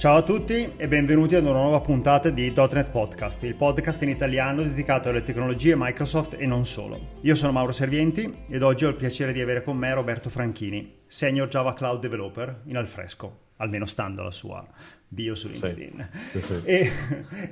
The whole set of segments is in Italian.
Ciao a tutti e benvenuti ad una nuova puntata di .NET Podcast, il podcast in italiano dedicato alle tecnologie Microsoft e non solo. Io sono Mauro Servienti ed oggi ho il piacere di avere con me Roberto Franchini, Senior Java Cloud Developer in Alfresco, almeno stando alla sua bio su LinkedIn. Sì, sì, sì. E,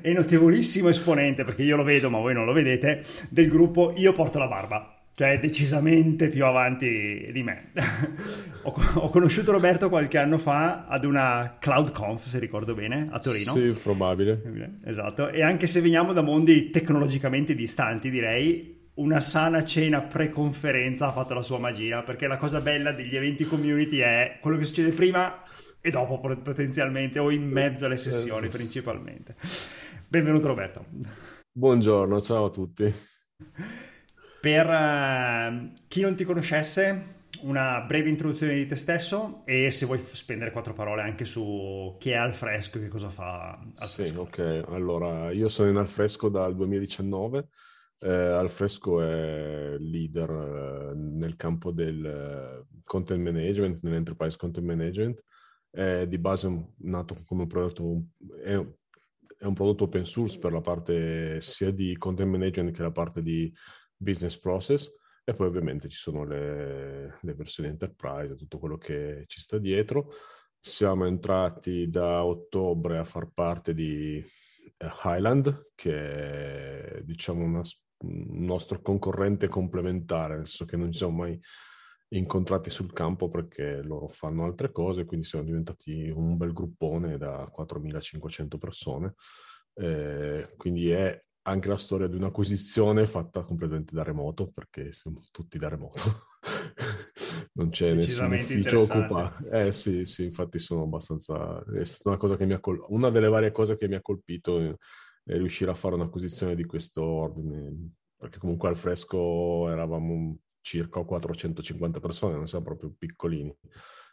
e notevolissimo esponente, perché io lo vedo ma voi non lo vedete, del gruppo Io porto la barba cioè decisamente più avanti di me. ho, ho, conosciuto Roberto qualche anno fa ad una CloudConf, se ricordo bene, a Torino. Sì, probabile. Esatto, e anche se veniamo da mondi tecnologicamente distanti, direi, una sana cena pre-conferenza ha fatto la sua magia, perché la cosa bella degli eventi community è quello che succede prima e dopo potenzialmente, o in mezzo alle sessioni principalmente. Benvenuto Roberto. Buongiorno, ciao a tutti. Per uh, chi non ti conoscesse, una breve introduzione di te stesso e se vuoi spendere quattro parole anche su chi è Alfresco e che cosa fa Alfresco. Sì, ok. Allora, io sono in Alfresco dal 2019. Eh, Alfresco è leader eh, nel campo del eh, content management, nell'enterprise content management. È di base nato come un prodotto, è, è un prodotto open source per la parte sia di content management che la parte di business process e poi ovviamente ci sono le, le versioni enterprise, tutto quello che ci sta dietro. Siamo entrati da ottobre a far parte di eh, Highland, che è diciamo un nostro concorrente complementare, nel senso che non ci siamo mai incontrati sul campo perché loro fanno altre cose, quindi siamo diventati un bel gruppone da 4.500 persone. Eh, quindi è anche la storia di un'acquisizione fatta completamente da remoto, perché siamo tutti da remoto. non c'è nessun ufficio occupato. Eh sì, sì, infatti sono abbastanza... È stata una cosa che mi ha col... Una delle varie cose che mi ha colpito è riuscire a fare un'acquisizione di questo ordine, perché comunque al fresco eravamo circa 450 persone, non siamo proprio piccolini.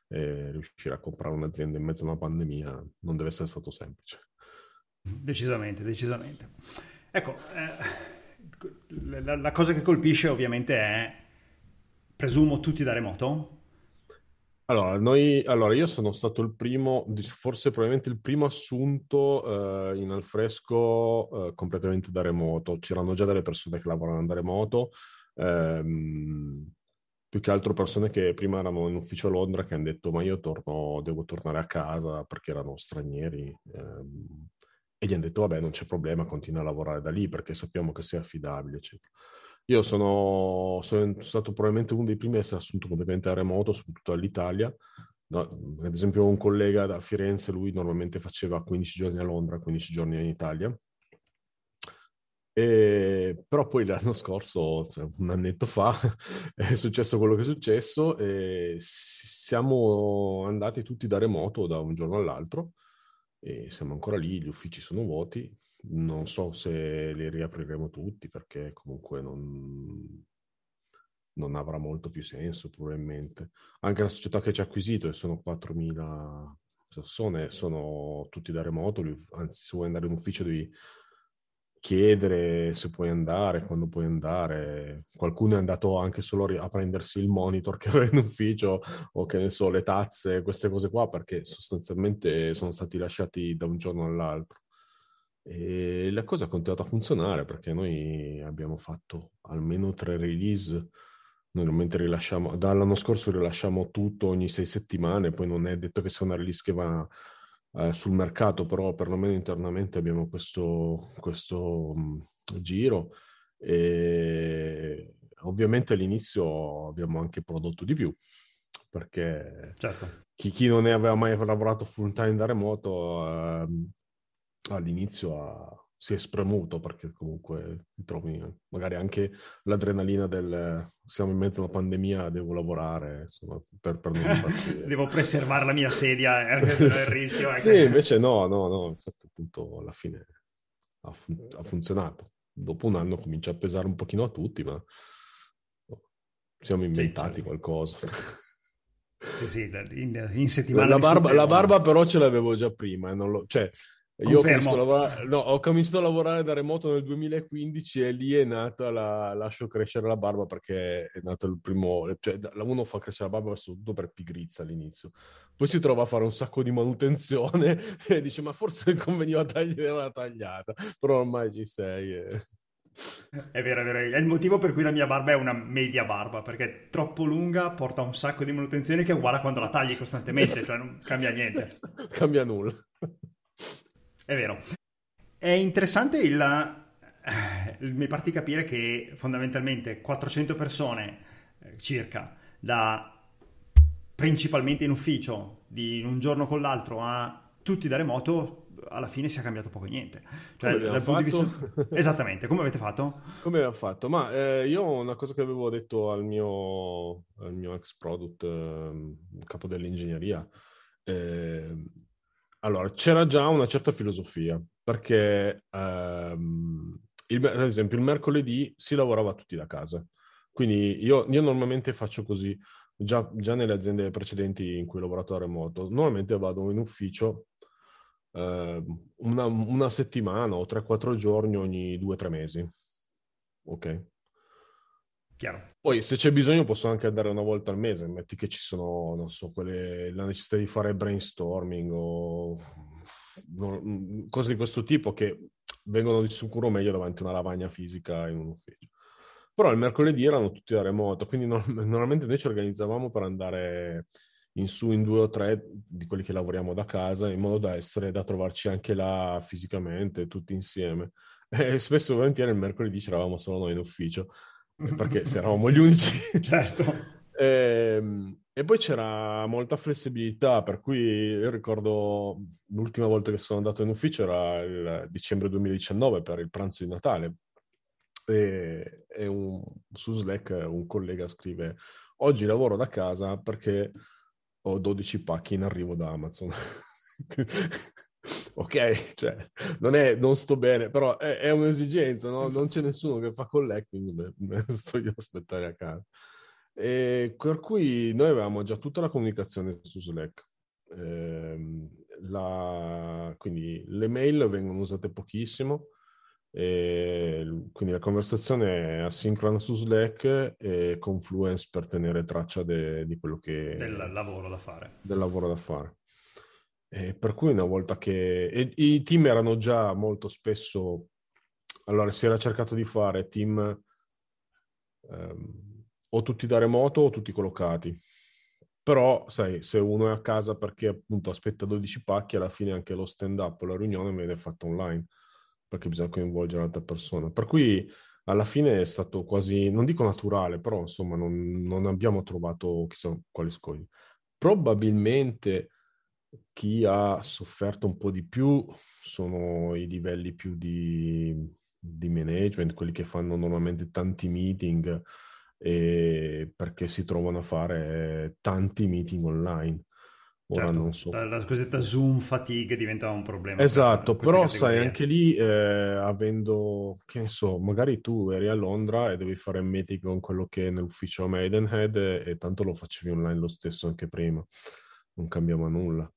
E riuscire a comprare un'azienda in mezzo a una pandemia non deve essere stato semplice. Decisamente, decisamente. Ecco, eh, la, la, cosa che colpisce ovviamente è, presumo, tutti da remoto. Allora, noi, allora, io sono stato il primo, forse probabilmente il primo assunto eh, in alfresco eh, completamente da remoto. C'erano già delle persone che lavoravano da remoto, ehm, più che altro persone che prima erano in ufficio a Londra che hanno detto ma io torno, devo tornare a casa perché erano stranieri. Ehm, e gli hanno detto vabbè non c'è problema, continua a lavorare da lì perché sappiamo che sei affidabile, eccetera. Io sono, sono stato probabilmente uno dei primi a essere assunto completamente a remoto, soprattutto dall'Italia. No, ad esempio un collega da Firenze, lui normalmente faceva 15 giorni a Londra, 15 giorni in Italia. E, però poi l'anno scorso, cioè un annetto fa, è successo quello che è successo e siamo andati tutti da remoto da un giorno all'altro e siamo ancora lì, gli uffici sono vuoti, non so se li riapriremo tutti perché comunque non, non avrà molto più senso probabilmente. Anche la società che ci ha acquisito, e sono 4.000 persone, sono tutti da remoto, anzi se vuoi andare in ufficio devi chiedere se puoi andare, quando puoi andare. Qualcuno è andato anche solo a prendersi il monitor che aveva in ufficio o che ne so, le tazze, queste cose qua, perché sostanzialmente sono stati lasciati da un giorno all'altro. E la cosa ha continuato a funzionare perché noi abbiamo fatto almeno tre release. Normalmente rilasciamo, dall'anno scorso rilasciamo tutto ogni sei settimane, poi non è detto che sia una release che va eh, sul mercato, però perlomeno internamente abbiamo questo, questo mh, giro e ovviamente all'inizio abbiamo anche prodotto di più perché certo. chi, chi, non ne aveva mai lavorato full time da remoto eh, all'inizio ha, si è spremuto perché comunque ti trovi magari anche l'adrenalina del siamo in mezzo a una pandemia, devo lavorare insomma, per, per non impazzire. devo preservare la mia sedia e il rischio. Ecco. Sì, invece no, no, no, infatti appunto alla fine ha, fun- ha, funzionato. Dopo un anno comincia a pesare un pochino a tutti, ma siamo inventati sì, certo. qualcosa. Sì, sì, in, in settimana... La barba, la barba, però ce l'avevo già prima, lo, cioè Io ho cominciato, lavorare, no, ho cominciato, a lavorare da remoto nel 2015 e lì è nata la lascio crescere la barba perché è nato il primo, cioè uno fa crescere la barba soprattutto per pigrizia all'inizio. Poi si trova a fare un sacco di manutenzione e dice ma forse conveniva tagliare la tagliata, però ormai ci sei. E... È vero, è vero, è il motivo per cui la mia barba è una media barba, perché troppo lunga porta un sacco di manutenzione che è uguale a quando la tagli costantemente, cioè non cambia niente. cambia nulla. È vero. È interessante il... Eh, mi parti capire che fondamentalmente 400 persone eh, circa, da principalmente in ufficio, di un giorno con l'altro a tutti da remoto, alla fine si è cambiato poco e niente. Cioè, dal punto di vista... Esattamente, come avete fatto? Come abbiamo fatto? Ma eh, io una cosa che avevo detto al mio, al mio ex product, eh, capo dell'ingegneria, eh, allora, c'era già una certa filosofia, perché ehm, il, ad esempio il mercoledì si lavorava tutti da casa. Quindi io, io normalmente faccio così, già, già, nelle aziende precedenti in cui ho lavorato a remoto, normalmente vado in ufficio eh, una, una, settimana o 3-4 giorni ogni 2-3 mesi. Ok? Chiaro. Poi se c'è bisogno posso anche andare una volta al mese, metti che ci sono, non so, quelle, la necessità di fare brainstorming o no, cose di questo tipo che vengono di sicuro meglio davanti a una lavagna fisica in un ufficio. Però il mercoledì erano tutti da remoto, quindi no, normalmente noi ci organizzavamo per andare in su in due o tre di quelli che lavoriamo da casa, in modo da essere, da trovarci anche là fisicamente, tutti insieme. E spesso e volentieri il mercoledì c'eravamo solo noi in ufficio perché se eravamo gli unici. certo. E, ehm, e, poi c'era molta flessibilità, per cui io ricordo l'ultima volta che sono andato in ufficio era il dicembre 2019 per il pranzo di Natale. E, e un, su Slack un collega scrive oggi lavoro da casa perché ho 12 pacchi in arrivo da Amazon. ok, cioè, non, è, non sto bene, però è, è un'esigenza, no? non c'è nessuno che fa collecting, beh, sto io a aspettare a casa. E per cui noi avevamo già tutta la comunicazione su Slack. Eh, la, quindi le mail vengono usate pochissimo, quindi la conversazione è asincrona su Slack e Confluence per tenere traccia de, di quello che... Del lavoro da fare. Del lavoro da fare. E per cui una volta che... E, I team erano già molto spesso... Allora si era cercato di fare team ehm, o tutti da remoto o tutti collocati. Però, sai, se uno è a casa perché appunto aspetta 12 pacchi, alla fine anche lo stand-up la riunione viene fatta online, perché bisogna coinvolgere l'altra persona. Per cui alla fine è stato quasi, non dico naturale, però insomma non, non abbiamo trovato chissà quali scogli. Probabilmente chi ha sofferto un po' di più sono i livelli più di, di management, quelli che fanno normalmente tanti meeting perché si trovano a fare tanti meeting online. Ora certo, non so. La, la cosiddetta Zoom fatigue diventa un problema. Esatto, però categorie. sai, anche lì eh, avendo, che ne so, magari tu eri a Londra e devi fare un meeting con quello che è nell'ufficio a Maidenhead e, e tanto lo facevi online lo stesso anche prima, non cambiava nulla.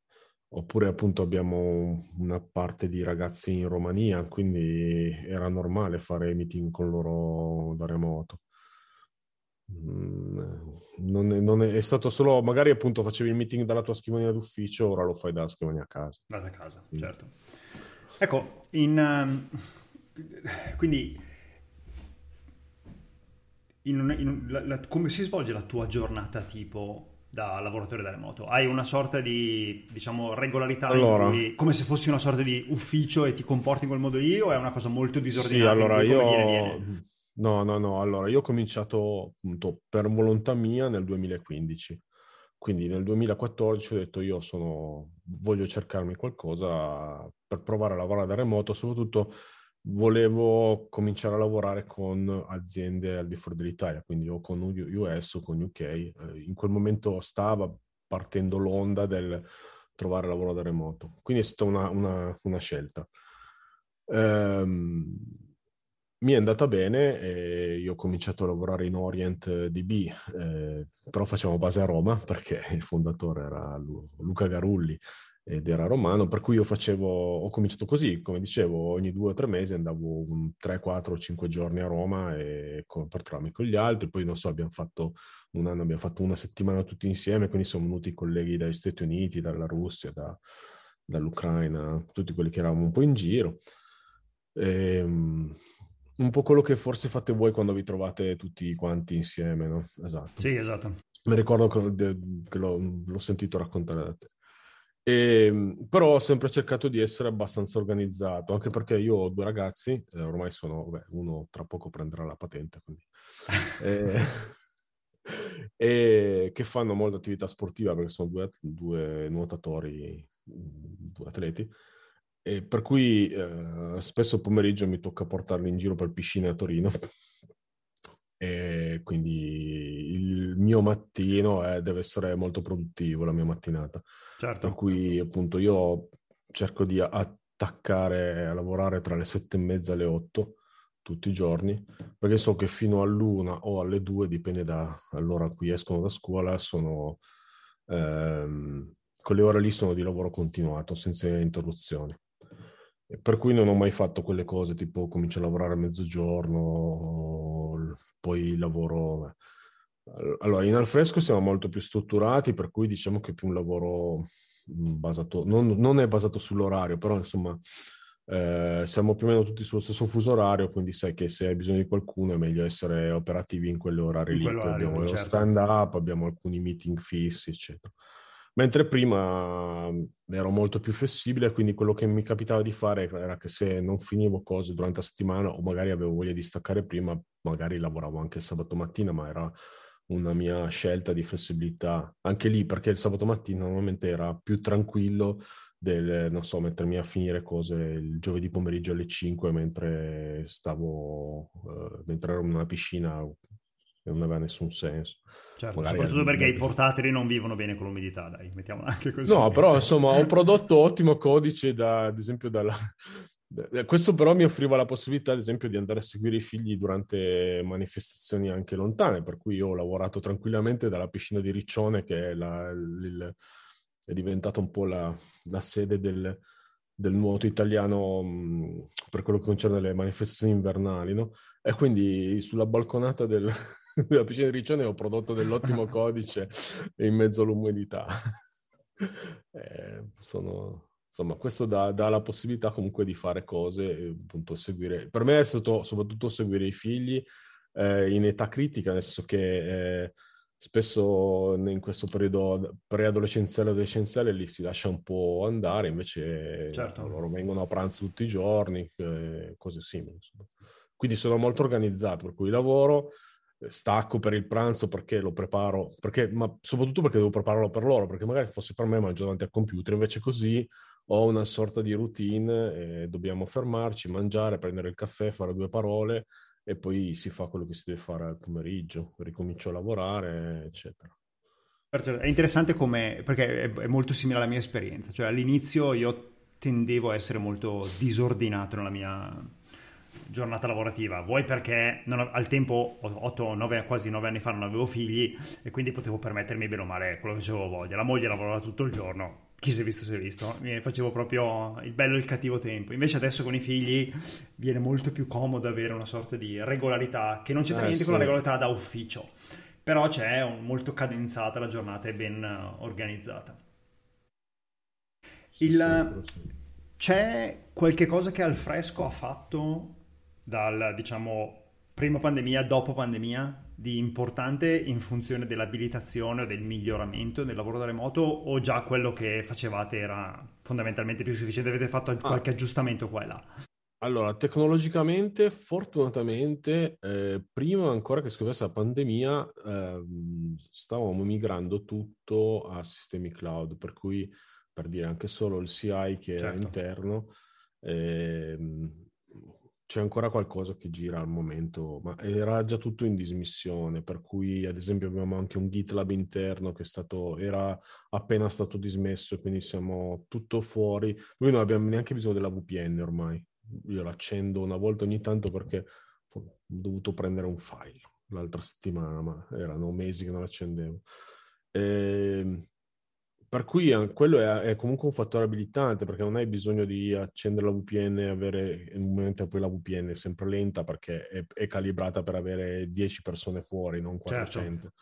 Oppure appunto abbiamo una parte di ragazzi in Romania, quindi era normale fare meeting con loro da remoto. Mm, non è, non è, è, stato solo, magari appunto facevi il meeting dalla tua scrivania d'ufficio, ora lo fai dalla scrivania a casa. Da casa, mm. certo. Ecco, in, um, quindi in, in, la, la, come si svolge la tua giornata tipo da lavoratore da remoto? Hai una sorta di, diciamo, regolarità allora, cui, come se fossi una sorta di ufficio e ti comporti in quel modo lì o è una cosa molto disordinata? Sì, allora io... Viene, viene? No, no, no, allora io ho cominciato appunto per volontà mia nel 2015. Quindi nel 2014 ho detto io sono, voglio cercarmi qualcosa per provare a lavorare da remoto, soprattutto volevo cominciare a lavorare con aziende al di fuori dell'Italia, quindi o con US o con UK. Eh, in quel momento stava partendo l'onda del trovare lavoro da remoto, quindi è stata una, una, una scelta. Um, mi è andata bene e io ho cominciato a lavorare in Orient DB, eh, però facciamo base a Roma perché il fondatore era Luca Garulli ed era romano, per cui io facevo, ho cominciato così, come dicevo, ogni due o tre mesi andavo 3, 4, 5 giorni a Roma e, per trovarmi con gli altri, poi non so, abbiamo fatto un anno, abbiamo fatto una settimana tutti insieme, quindi sono venuti colleghi dagli Stati Uniti, dalla Russia, da, dall'Ucraina, tutti quelli che eravamo un po' in giro. E, ehm, un po' quello che forse fate voi quando vi trovate tutti quanti insieme, no? Esatto. Sì, esatto. Mi ricordo che, che l'ho, l'ho sentito raccontare da te. E, ehm, però ho sempre cercato di essere abbastanza organizzato, anche perché io ho due ragazzi, eh, ormai sono, beh, uno tra poco prenderà la patente, quindi, eh, e che fanno molta attività sportiva perché sono due, due nuotatori, due atleti, e per cui eh, spesso pomeriggio mi tocca portarli in giro per piscine a Torino e quindi il mio mattino è, deve essere molto produttivo, la mia mattinata. Certo. Per cui appunto io cerco di attaccare a lavorare tra le sette e mezza e le otto tutti i giorni, perché so che fino all'una o alle due, dipende dall'ora a cui escono da scuola, sono, ehm, quelle ore lì sono di lavoro continuato, senza interruzioni. Per cui non ho mai fatto quelle cose tipo comincio a lavorare a mezzogiorno, poi lavoro... Allora, in alfresco siamo molto più strutturati, per cui diciamo che è più un lavoro basato, non, non è basato sull'orario, però insomma eh, siamo più o meno tutti sullo stesso fuso orario, quindi sai che se hai bisogno di qualcuno è meglio essere operativi in quelle orari in lì. abbiamo certo. lo stand up, abbiamo alcuni meeting fissi, eccetera. Mentre prima ero molto più flessibile, quindi quello che mi capitava di fare era che se non finivo cose durante la settimana o magari avevo voglia di staccare prima, magari lavoravo anche il sabato mattina, ma era una mia scelta di flessibilità. Anche lì, perché il sabato mattina normalmente era più tranquillo del, non so, mettermi a finire cose il giovedì pomeriggio alle 5 mentre stavo, uh, mentre ero in una piscina non aveva nessun senso. Certo, soprattutto perché i portatili non vivono bene con l'umidità, dai, mettiamola anche così. No, però insomma ho prodotto ottimo codice, da, ad esempio dalla... Questo però mi offriva la possibilità, ad esempio, di andare a seguire i figli durante manifestazioni anche lontane, per cui io ho lavorato tranquillamente dalla piscina di Riccione, che è, la, il, è diventata un po' la, la sede del, del nuoto italiano mh, per quello che concerne le manifestazioni invernali, no? E quindi sulla balconata del, della piscina di Riccione ho prodotto dell'ottimo codice in mezzo all'umidità. eh, sono, insomma, questo dà, dà, la possibilità comunque di fare cose, e appunto seguire. Per me è stato soprattutto seguire i figli eh, in età critica, nel senso che eh, spesso in questo periodo preadolescenziale e adolescenziale lì si lascia un po' andare, invece certo. loro vengono a pranzo tutti i giorni, eh, cose simili. Insomma. Quindi sono molto organizzato, per cui lavoro, eh, stacco per il pranzo perché lo preparo, perché, ma soprattutto perché devo prepararlo per loro, perché magari fosse per me mangio davanti al computer, invece così ho una sorta di routine, eh, dobbiamo fermarci, mangiare, prendere il caffè, fare due parole e poi si fa quello che si deve fare al pomeriggio, ricomincio a lavorare, eccetera. Certo, è interessante come, perché è molto simile alla mia esperienza, cioè all'inizio io tendevo a essere molto disordinato nella mia giornata lavorativa, vuoi perché non, al tempo, 8, 9, quasi 9 anni fa, non avevo figli e quindi potevo permettermi bene o male quello che avevo voglia. La moglie lavorava tutto il giorno, chi si è visto si è visto, mi facevo proprio il bello e il cattivo tempo. Invece adesso con i figli viene molto più comodo avere una sorta di regolarità che non c'entra eh, niente sì. con la regolarità da ufficio, però c'è un, molto cadenzata la giornata e ben organizzata. Il, c'è qualche cosa che Alfresco ha fatto dal, diciamo, prima pandemia, dopo pandemia, di importante in funzione dell'abilitazione o del miglioramento del lavoro da remoto o già quello che facevate era fondamentalmente più sufficiente? Avete fatto ah. qualche aggiustamento qua e là? Allora, tecnologicamente, fortunatamente, eh, prima ancora che scoppiasse la pandemia, eh, stavamo migrando tutto a sistemi cloud, per cui, per dire, anche solo il CI che certo. era interno, eh, c'è ancora qualcosa che gira al momento, ma era già tutto in dismissione, per cui ad esempio abbiamo anche un GitLab interno che stato, era appena stato dismesso quindi siamo tutto fuori. Noi non abbiamo neanche bisogno della VPN ormai, io l'accendo una volta ogni tanto perché ho dovuto prendere un file l'altra settimana, ma erano mesi che non l'accendevo. Ehm, per cui quello è, è, comunque un fattore abilitante perché non hai bisogno di accendere la VPN e avere in un momento poi la VPN è sempre lenta perché è, è calibrata per avere 10 persone fuori, non 400. Certo.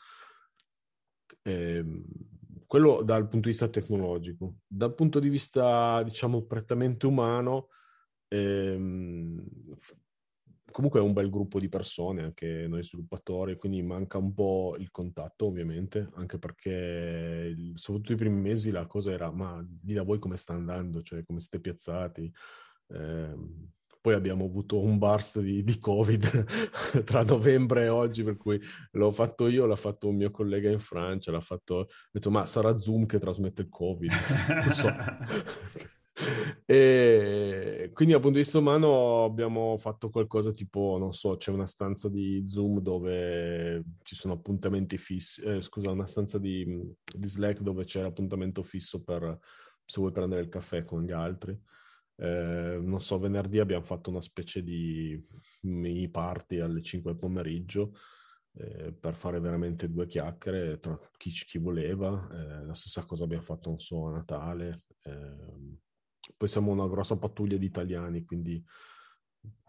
Eh, quello dal punto di vista tecnologico. Dal punto di vista, diciamo, prettamente umano, ehm, comunque è un bel gruppo di persone, anche noi sviluppatori, quindi manca un po' il contatto ovviamente, anche perché soprattutto i primi mesi la cosa era ma lì da voi come sta andando, cioè come siete piazzati. Eh, poi abbiamo avuto un burst di, di, Covid tra novembre e oggi, per cui l'ho fatto io, l'ha fatto un mio collega in Francia, l'ha fatto, ho detto ma sarà Zoom che trasmette il Covid, non so. E quindi dal punto di vista umano abbiamo fatto qualcosa tipo, non so, c'è una stanza di Zoom dove ci sono appuntamenti fissi, eh, scusa, una stanza di, di, Slack dove c'è l'appuntamento fisso per se vuoi prendere il caffè con gli altri. Eh, non so, venerdì abbiamo fatto una specie di mini party alle 5 del pomeriggio eh, per fare veramente due chiacchiere tra chi, chi voleva. Eh, la stessa cosa abbiamo fatto, non so, a Natale. Eh, poi siamo una grossa pattuglia di italiani, quindi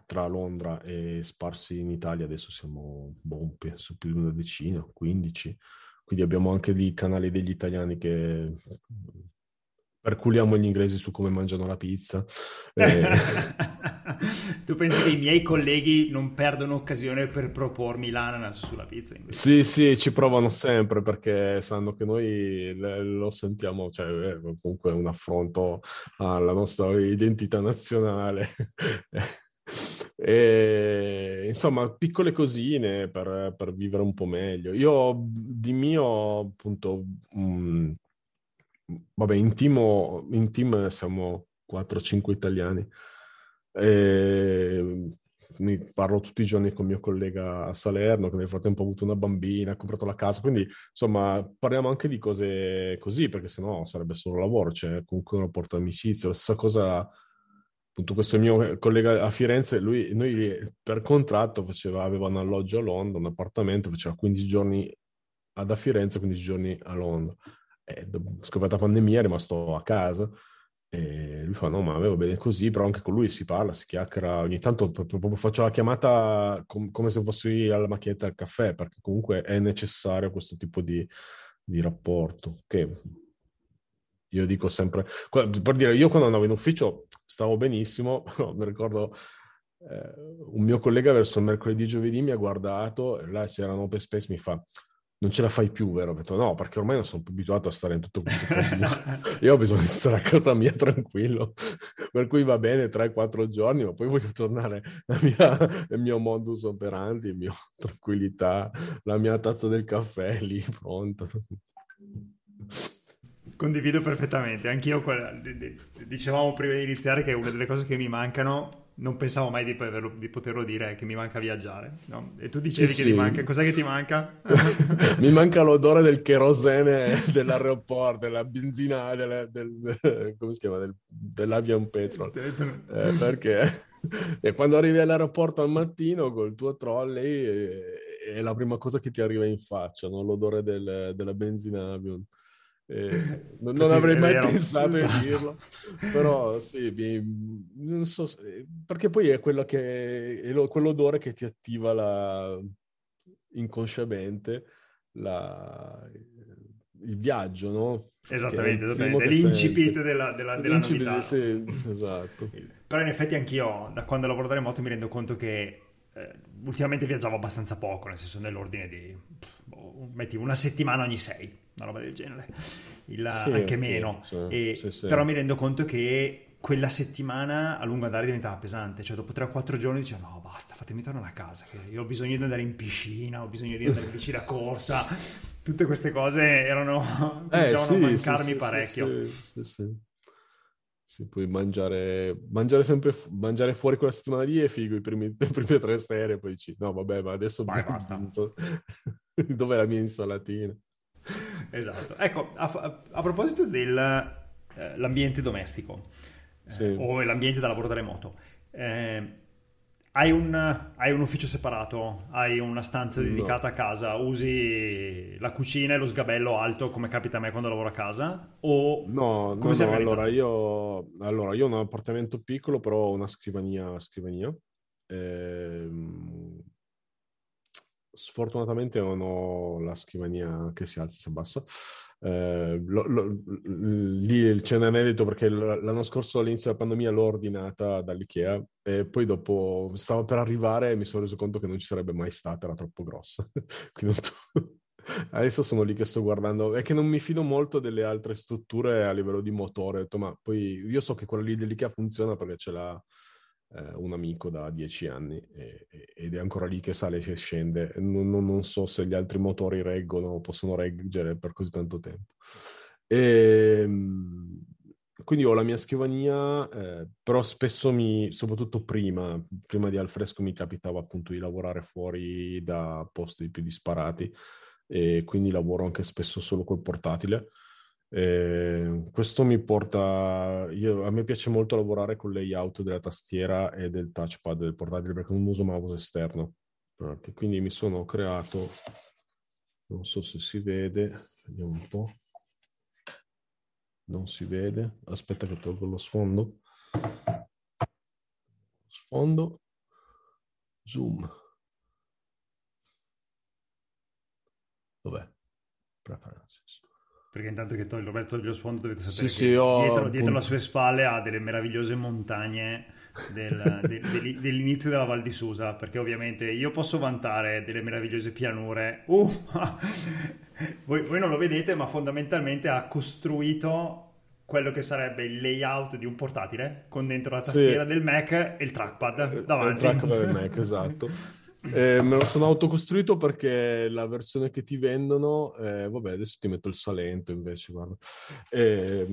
tra Londra e sparsi in Italia adesso siamo bombe, su più di una decina, 15. Quindi abbiamo anche lì canali degli italiani che perculiamo gli inglesi su come mangiano la pizza. Eh... tu pensi che i miei colleghi non perdono occasione per propormi l'ananas sulla pizza? Sì, sì, ci provano sempre perché sanno che noi lo sentiamo, cioè è comunque un affronto alla nostra identità nazionale. E, insomma, piccole cosine per, per, vivere un po' meglio. Io di mio, appunto, mh, mm, vabbè, in team, in team siamo 4-5 italiani. E mi parlo tutti i giorni con mio collega a Salerno, che nel frattempo ha avuto una bambina, ha comprato la casa, quindi insomma parliamo anche di cose così, perché sennò sarebbe solo lavoro, cioè comunque un rapporto d'amicizia, la stessa cosa, appunto questo mio collega a Firenze, lui, noi per contratto faceva, aveva un alloggio a Londra, un appartamento, faceva 15 giorni ad a Firenze, 15 giorni a Londra eh, scoppiata la pandemia è rimasto a casa e lui fa no ma a va bene così però anche con lui si parla, si chiacchiera. Ogni tanto proprio faccio la chiamata com- come se fossi alla macchinetta del caffè perché comunque è necessario questo tipo di, di rapporto che io dico sempre per dire io quando andavo in ufficio stavo benissimo mi ricordo eh, un mio collega verso mercoledì giovedì mi ha guardato e là c'era un open space mi fa non ce la fai più, vero? Ho detto no, perché ormai non sono più abituato a stare in tutto questo. Io ho bisogno di stare a casa mia tranquillo, per cui va bene 3-4 giorni, ma poi voglio tornare al mio modus operandi, la mia tranquillità, la mia tazza del caffè lì pronta. Condivido perfettamente, anch'io dicevamo prima di iniziare che una delle cose che mi mancano non pensavo mai di, poterlo, di poterlo dire che mi manca viaggiare. No? E tu dicevi sì, che ti manca. Cos'è che ti manca? mi manca l'odore del kerosene dell'aeroporto, della benzina, della, del, come si chiama? Del, dell'avion petrol. Eh, perché e quando arrivi all'aeroporto al mattino col tuo trolley è, è la prima cosa che ti arriva in faccia, no? l'odore del, della benzina avion. Eh, non, non avrei mai vero. pensato esatto. di dirlo, però sì, mi, non so se, perché poi è, quello che, è lo, quell'odore che ti attiva la, inconsciamente la, il viaggio, no? Esattamente, esattamente. l'incipit della, della, della l'incipit, novità. Sì, esatto. Però in effetti anch'io, da quando lavoro da remoto, mi rendo conto che eh, ultimamente viaggiavo abbastanza poco, nel senso nell'ordine di, boh, metti, una settimana ogni sei una roba del genere, Il, sì, anche meno. Sì, e, sì, però mi rendo conto che quella settimana a lungo andare diventava pesante, cioè dopo 3 o 4 giorni dicevo no basta, fatemi tornare a casa, io ho bisogno di andare in piscina, ho bisogno di andare in bici da corsa, tutte queste cose erano, eh, diciamo, mancarmi parecchio. sì, sì. Sì, puoi mangiare, mangiare sempre mangiare fuori quella settimana lì è figo i primi, le prime tre sere, poi dici no vabbè ma adesso Vai, basta. dov'è la mia insalatina? esatto. Ecco, a, a proposito dell'ambiente eh, domestico eh, sì. o l'ambiente da lavoro da remoto, eh, Hai un, hai un, ufficio separato, hai una stanza dedicata no. a casa, usi la cucina e lo sgabello alto come capita a me quando lavoro a casa? O no, no, no allora, io, allora io ho un appartamento piccolo però ho una scrivania, scrivania. Ehm, sfortunatamente non ho la scrivania che si alza e si abbassa. Eh, lo, lo, lì c'è un aneddoto perché l'anno scorso all'inizio della pandemia l'ho ordinata dall'IKEA e poi dopo stavo per arrivare e mi sono reso conto che non ci sarebbe mai stata, era troppo grossa. Quindi adesso sono lì che sto guardando, è che non mi fido molto delle altre strutture a livello di motore, ho detto, ma poi io so che quella lì dell'IKEA funziona perché ce l'ha eh, un amico da dieci anni e, ed è ancora lì che sale e scende. Non, non, non, so se gli altri motori reggono o possono reggere per così tanto tempo. E, ehm, quindi ho la mia scrivania, eh, però spesso mi, soprattutto prima, prima di Alfresco mi capitava appunto di lavorare fuori da posti più disparati e quindi lavoro anche spesso solo col portatile. Eh, questo mi porta, io, a me piace molto lavorare con il layout della tastiera e del touchpad del portatile perché non uso mouse esterno. Quindi mi sono creato, non so se si vede, vediamo un po'. Non si vede, aspetta che tolgo lo sfondo. Sfondo, zoom. Dov'è? Preferenze perché intanto che togli Roberto toglie lo sfondo dovete sapere sì, che sì, dietro, dietro le sue spalle ha delle meravigliose montagne del, de, de, dell'inizio della Val di Susa, perché ovviamente io posso vantare delle meravigliose pianure. Uh, voi, voi non lo vedete, ma fondamentalmente ha costruito quello che sarebbe il layout di un portatile con dentro la tastiera sì. del Mac e il trackpad davanti. Il trackpad del Mac, esatto. Eh, me lo sono autocostruito perché la versione che ti vendono, eh, vabbè, adesso ti metto il Salento invece, guarda. Eh,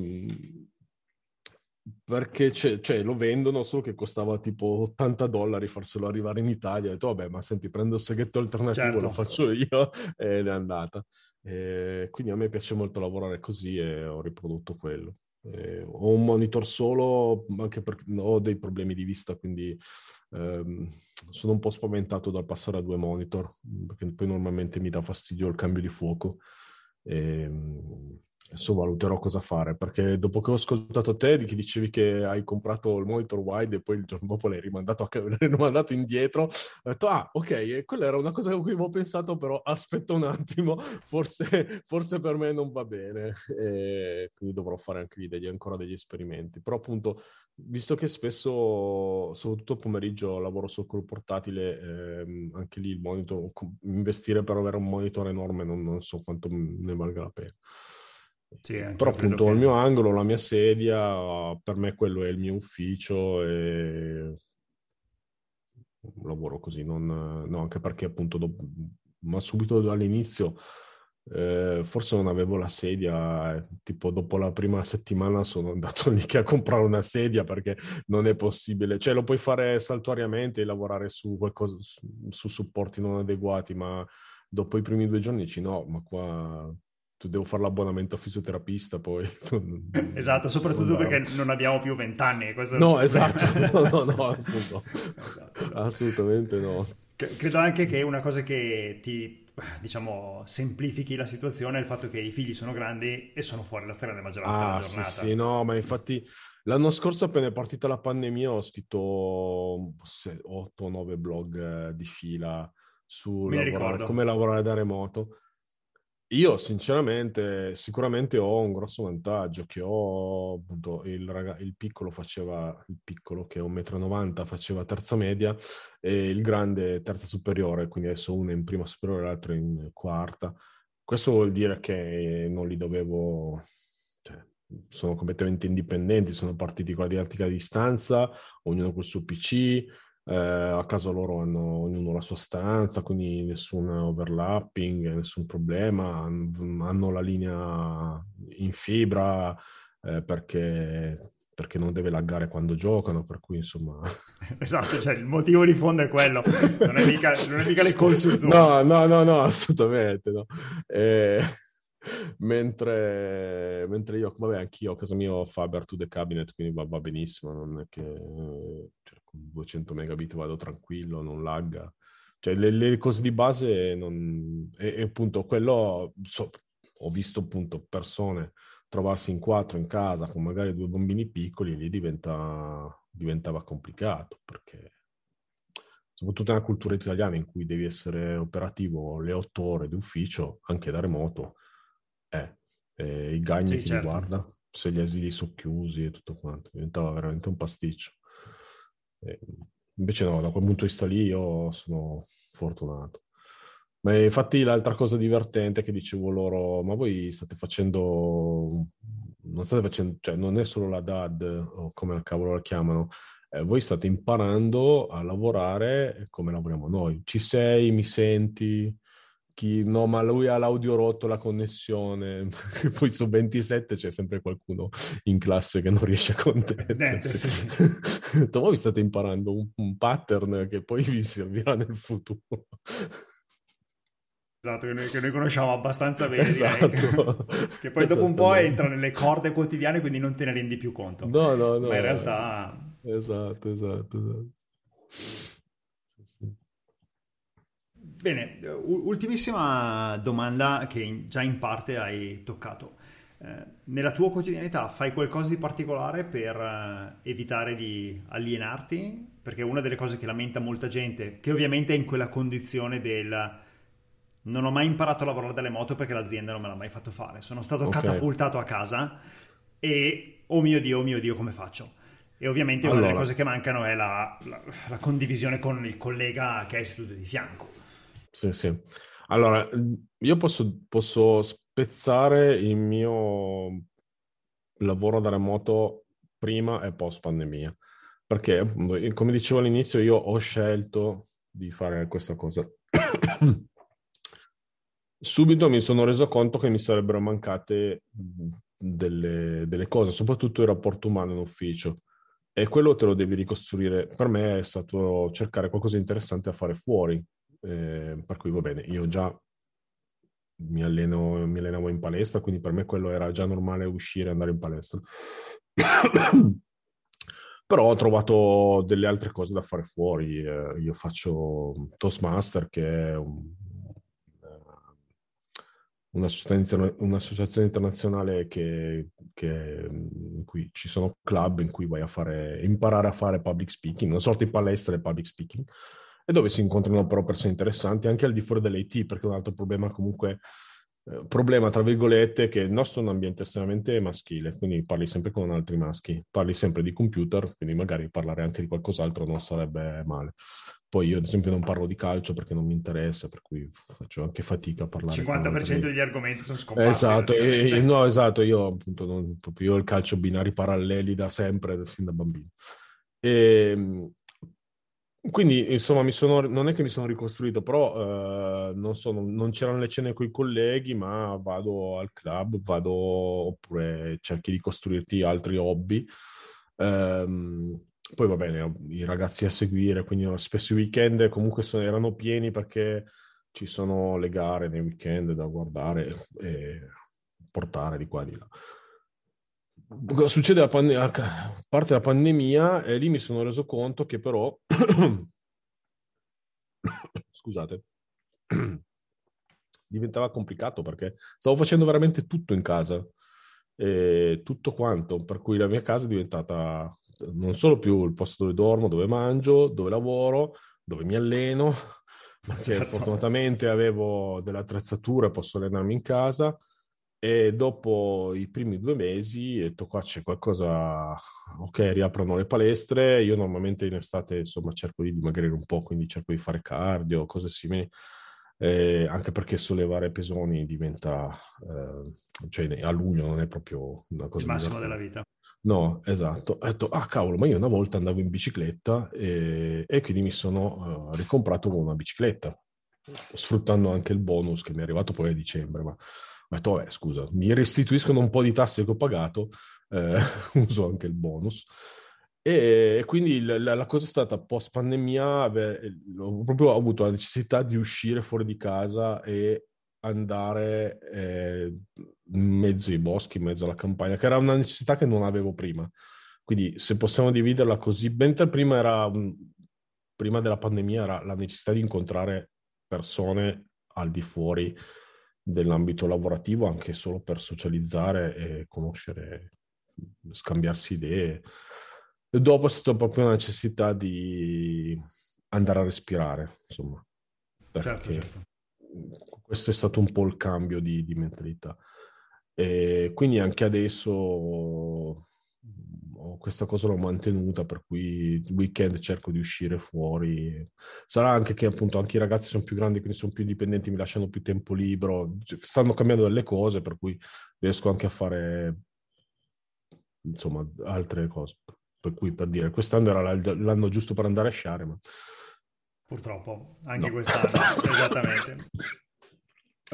perché cioè, lo vendono solo che costava tipo 80 dollari farselo arrivare in Italia. Ho detto, vabbè, ma senti, prendo il seghetto alternativo, certo. lo faccio io ed è andata. Eh, quindi a me piace molto lavorare così e ho riprodotto quello. Eh, ho un monitor solo, anche perché ho dei problemi di vista, quindi ehm, sono un po' spaventato dal passare a due monitor, perché poi normalmente mi dà fastidio il cambio di fuoco. E, ehm, adesso valuterò cosa fare, perché dopo che ho ascoltato te che dicevi che hai comprato il monitor wide e poi il giorno dopo l'hai rimandato, a, l'hai rimandato indietro, ho detto, ah, ok, quella era una cosa a cui avevo pensato, però aspetta un attimo, forse, forse per me non va bene, e quindi dovrò fare anche lì degli, ancora degli esperimenti. Però appunto, visto che spesso, soprattutto pomeriggio, lavoro solo col portatile, ehm, anche lì il monitor, investire per avere un monitor enorme non, non so quanto ne valga la pena. Sì, Però appunto che... il mio angolo, la mia sedia, per me quello è il mio ufficio e lavoro così, non, no, anche perché appunto dopo, ma subito all'inizio eh, forse non avevo la sedia, tipo dopo la prima settimana sono andato lì a comprare una sedia perché non è possibile, cioè lo puoi fare saltuariamente e lavorare su qualcosa, su, su supporti non adeguati, ma dopo i primi due giorni dici no, ma qua devo fare l'abbonamento a fisioterapista poi. esatto, soprattutto perché non abbiamo più vent'anni. No, esatto, no, no, no, esatto. assolutamente no. Credo anche che una cosa che ti, diciamo, semplifichi la situazione è il fatto che i figli sono grandi e sono fuori la stragrande maggioranza ah, della giornata. Sì, sì, no, ma infatti l'anno scorso appena è partita la pandemia ho scritto 8 o 9 blog eh, di fila su lavorare, come lavorare da remoto io sinceramente sicuramente ho un grosso vantaggio che ho appunto il, raga- il piccolo faceva il piccolo che è 1,90 m faceva terza media e il grande terza superiore, quindi adesso uno è in prima superiore e l'altro in quarta. Questo vuol dire che non li dovevo cioè, sono completamente indipendenti, sono partiti con la didattica a distanza, ognuno col suo PC, eh, a casa loro hanno ognuno la sua stanza, quindi nessun overlapping, nessun problema, hanno la linea in fibra eh, perché, perché non deve laggare quando giocano, per cui insomma... Esatto, cioè il motivo di fondo è quello, non è mica, non è mica le call su Zoom. No, no, no, no, assolutamente no. Eh, mentre, mentre io, vabbè, anch'io a casa mia ho Faber to the cabinet, quindi va, va benissimo, non è che cioè, 200 megabit vado tranquillo, non lagga. Cioè, le, le cose di base non... E, e appunto quello, so, ho visto appunto persone trovarsi in quattro in casa con magari due bambini piccoli, lì diventa, diventava complicato perché soprattutto nella cultura italiana in cui devi essere operativo le otto ore di ufficio, anche da remoto, eh, eh, i gagni sì, chi certo. li guarda, se gli asili sono chiusi e tutto quanto, diventava veramente un pasticcio. Eh, invece no, da quel punto di vista lì io sono fortunato. Ma infatti l'altra cosa divertente che dicevo loro, ma voi state facendo, non state facendo, cioè non è solo la DAD o come cavolo la chiamano, eh, voi state imparando a lavorare come lavoriamo noi. Ci sei, mi senti? Chi, no, ma lui ha l'audio rotto, la connessione. Poi su 27 c'è sempre qualcuno in classe che non riesce a contendersi. Sì. voi state imparando un, un pattern che poi vi servirà nel futuro. Esatto, che noi, che noi, conosciamo abbastanza bene. Esatto. che poi dopo un po' entra nelle corde quotidiane, quindi non te ne rendi più conto. No, no, no. Ma in realtà... Esatto, esatto, esatto. Bene, ultimissima domanda che già in parte hai toccato. Eh, nella tua quotidianità fai qualcosa di particolare per eh, evitare di alienarti? Perché una delle cose che lamenta molta gente, che ovviamente è in quella condizione del non ho mai imparato a lavorare dalle moto perché l'azienda non me l'ha mai fatto fare. Sono stato okay. catapultato a casa e, oh mio Dio, oh mio Dio, come faccio? E ovviamente allora. una delle cose che mancano è la, la, la condivisione con il collega che hai seduto di fianco. Sì, sì. Allora, io posso, posso spezzare il mio lavoro da remoto prima e post pandemia. Perché, come dicevo all'inizio, io ho scelto di fare questa cosa. Subito mi sono reso conto che mi sarebbero mancate delle, delle cose, soprattutto il rapporto umano in ufficio. E quello te lo devi ricostruire. Per me è stato cercare qualcosa di interessante da fare fuori, eh, per cui va bene, io già mi, alleno, mi allenavo in palestra, quindi per me quello era già normale uscire e andare in palestra. Però ho trovato delle altre cose da fare fuori. Eh, io faccio Toastmaster, che è un, un'associazione, un'associazione internazionale che, che, in cui ci sono club in cui vai a fare, imparare a fare public speaking, una sorta di palestra di public speaking e dove si incontrano però persone interessanti anche al di fuori dell'IT, perché un altro problema comunque, eh, problema tra virgolette, è che il nostro è un ambiente estremamente maschile, quindi parli sempre con altri maschi, parli sempre di computer, quindi magari parlare anche di qualcos'altro non sarebbe male. Poi io ad esempio non parlo di calcio perché non mi interessa, per cui faccio anche fatica a parlare. Il 50% degli argomenti sono scomparsi. Esatto, e, no, esatto, io appunto non, proprio io il calcio binari paralleli da sempre, sin da bambino. E, ehm, quindi, insomma, sono, non è che mi sono ricostruito, però eh, non, sono, non, c'erano le cene con i colleghi, ma vado al club, vado oppure cerchi di costruirti altri hobby. Um, poi va bene, i ragazzi a seguire, quindi spesso i weekend comunque sono, erano pieni perché ci sono le gare nei weekend da guardare e portare di qua e di là succede a, pande- a parte la pandemia e lì mi sono reso conto che però scusate diventava complicato perché stavo facendo veramente tutto in casa e tutto quanto per cui la mia casa è diventata non solo più il posto dove dormo dove mangio dove lavoro dove mi alleno perché certo. fortunatamente avevo dell'attrezzatura posso allenarmi in casa e dopo i primi due mesi ho detto qua c'è qualcosa, ok, riaprono le palestre, io normalmente in estate insomma cerco di dimagrire un po', quindi cerco di fare cardio, cose simili, eh, anche perché sollevare pesoni diventa, eh, cioè a luglio non è proprio una cosa... Il massimo della vita. No, esatto. Ho detto, ah cavolo, ma io una volta andavo in bicicletta e, e quindi mi sono uh, ricomprato una bicicletta, sfruttando anche il bonus che mi è arrivato poi a dicembre, ma ho detto, vabbè, scusa, mi restituiscono un po' di tasse che ho pagato, eh, uso anche il bonus. E quindi la, la cosa è stata post pandemia, ho proprio avuto la necessità di uscire fuori di casa e andare eh, in mezzo ai boschi, in mezzo alla campagna, che era una necessità che non avevo prima. Quindi se possiamo dividerla così, mentre prima era, prima della pandemia era la necessità di incontrare persone al di fuori dell'ambito lavorativo, anche solo per socializzare e conoscere, scambiarsi idee. E dopo è stata proprio una necessità di andare a respirare, insomma, perché certo, certo. questo è stato un po' il cambio di, di mentalità. E quindi anche adesso questa cosa l'ho mantenuta, per cui il weekend cerco di uscire fuori. Sarà anche che appunto anche i ragazzi sono più grandi, quindi sono più indipendenti, mi lasciano più tempo libero, stanno cambiando delle cose, per cui riesco anche a fare insomma altre cose. Per cui per dire, quest'anno era l'anno giusto per andare a sciare, ma... Purtroppo, anche no. quest'anno, esattamente.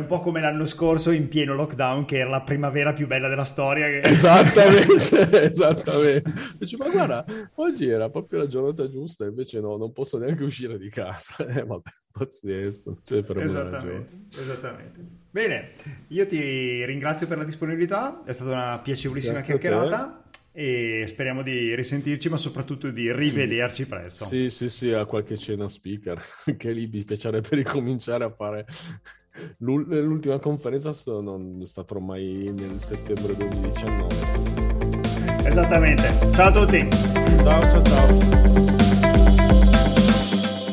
Un po' come l'anno scorso in pieno lockdown, che era la primavera più bella della storia. Che... Esattamente, esattamente. Dice, ma guarda, oggi era proprio la giornata giusta, invece no, non posso neanche uscire di casa. Eh, vabbè, pazienza. Esattamente, esattamente. Bene, io ti ringrazio per la disponibilità, è stata una piacevolissima Grazie chiacchierata e speriamo di risentirci, ma soprattutto di rivederci presto. Sì, sì, sì, a qualche cena speaker, che lì mi piacerebbe ricominciare a fare L'ultima conferenza non è stata ormai nel settembre 2019. Esattamente. Ciao a tutti. Ciao, ciao, ciao.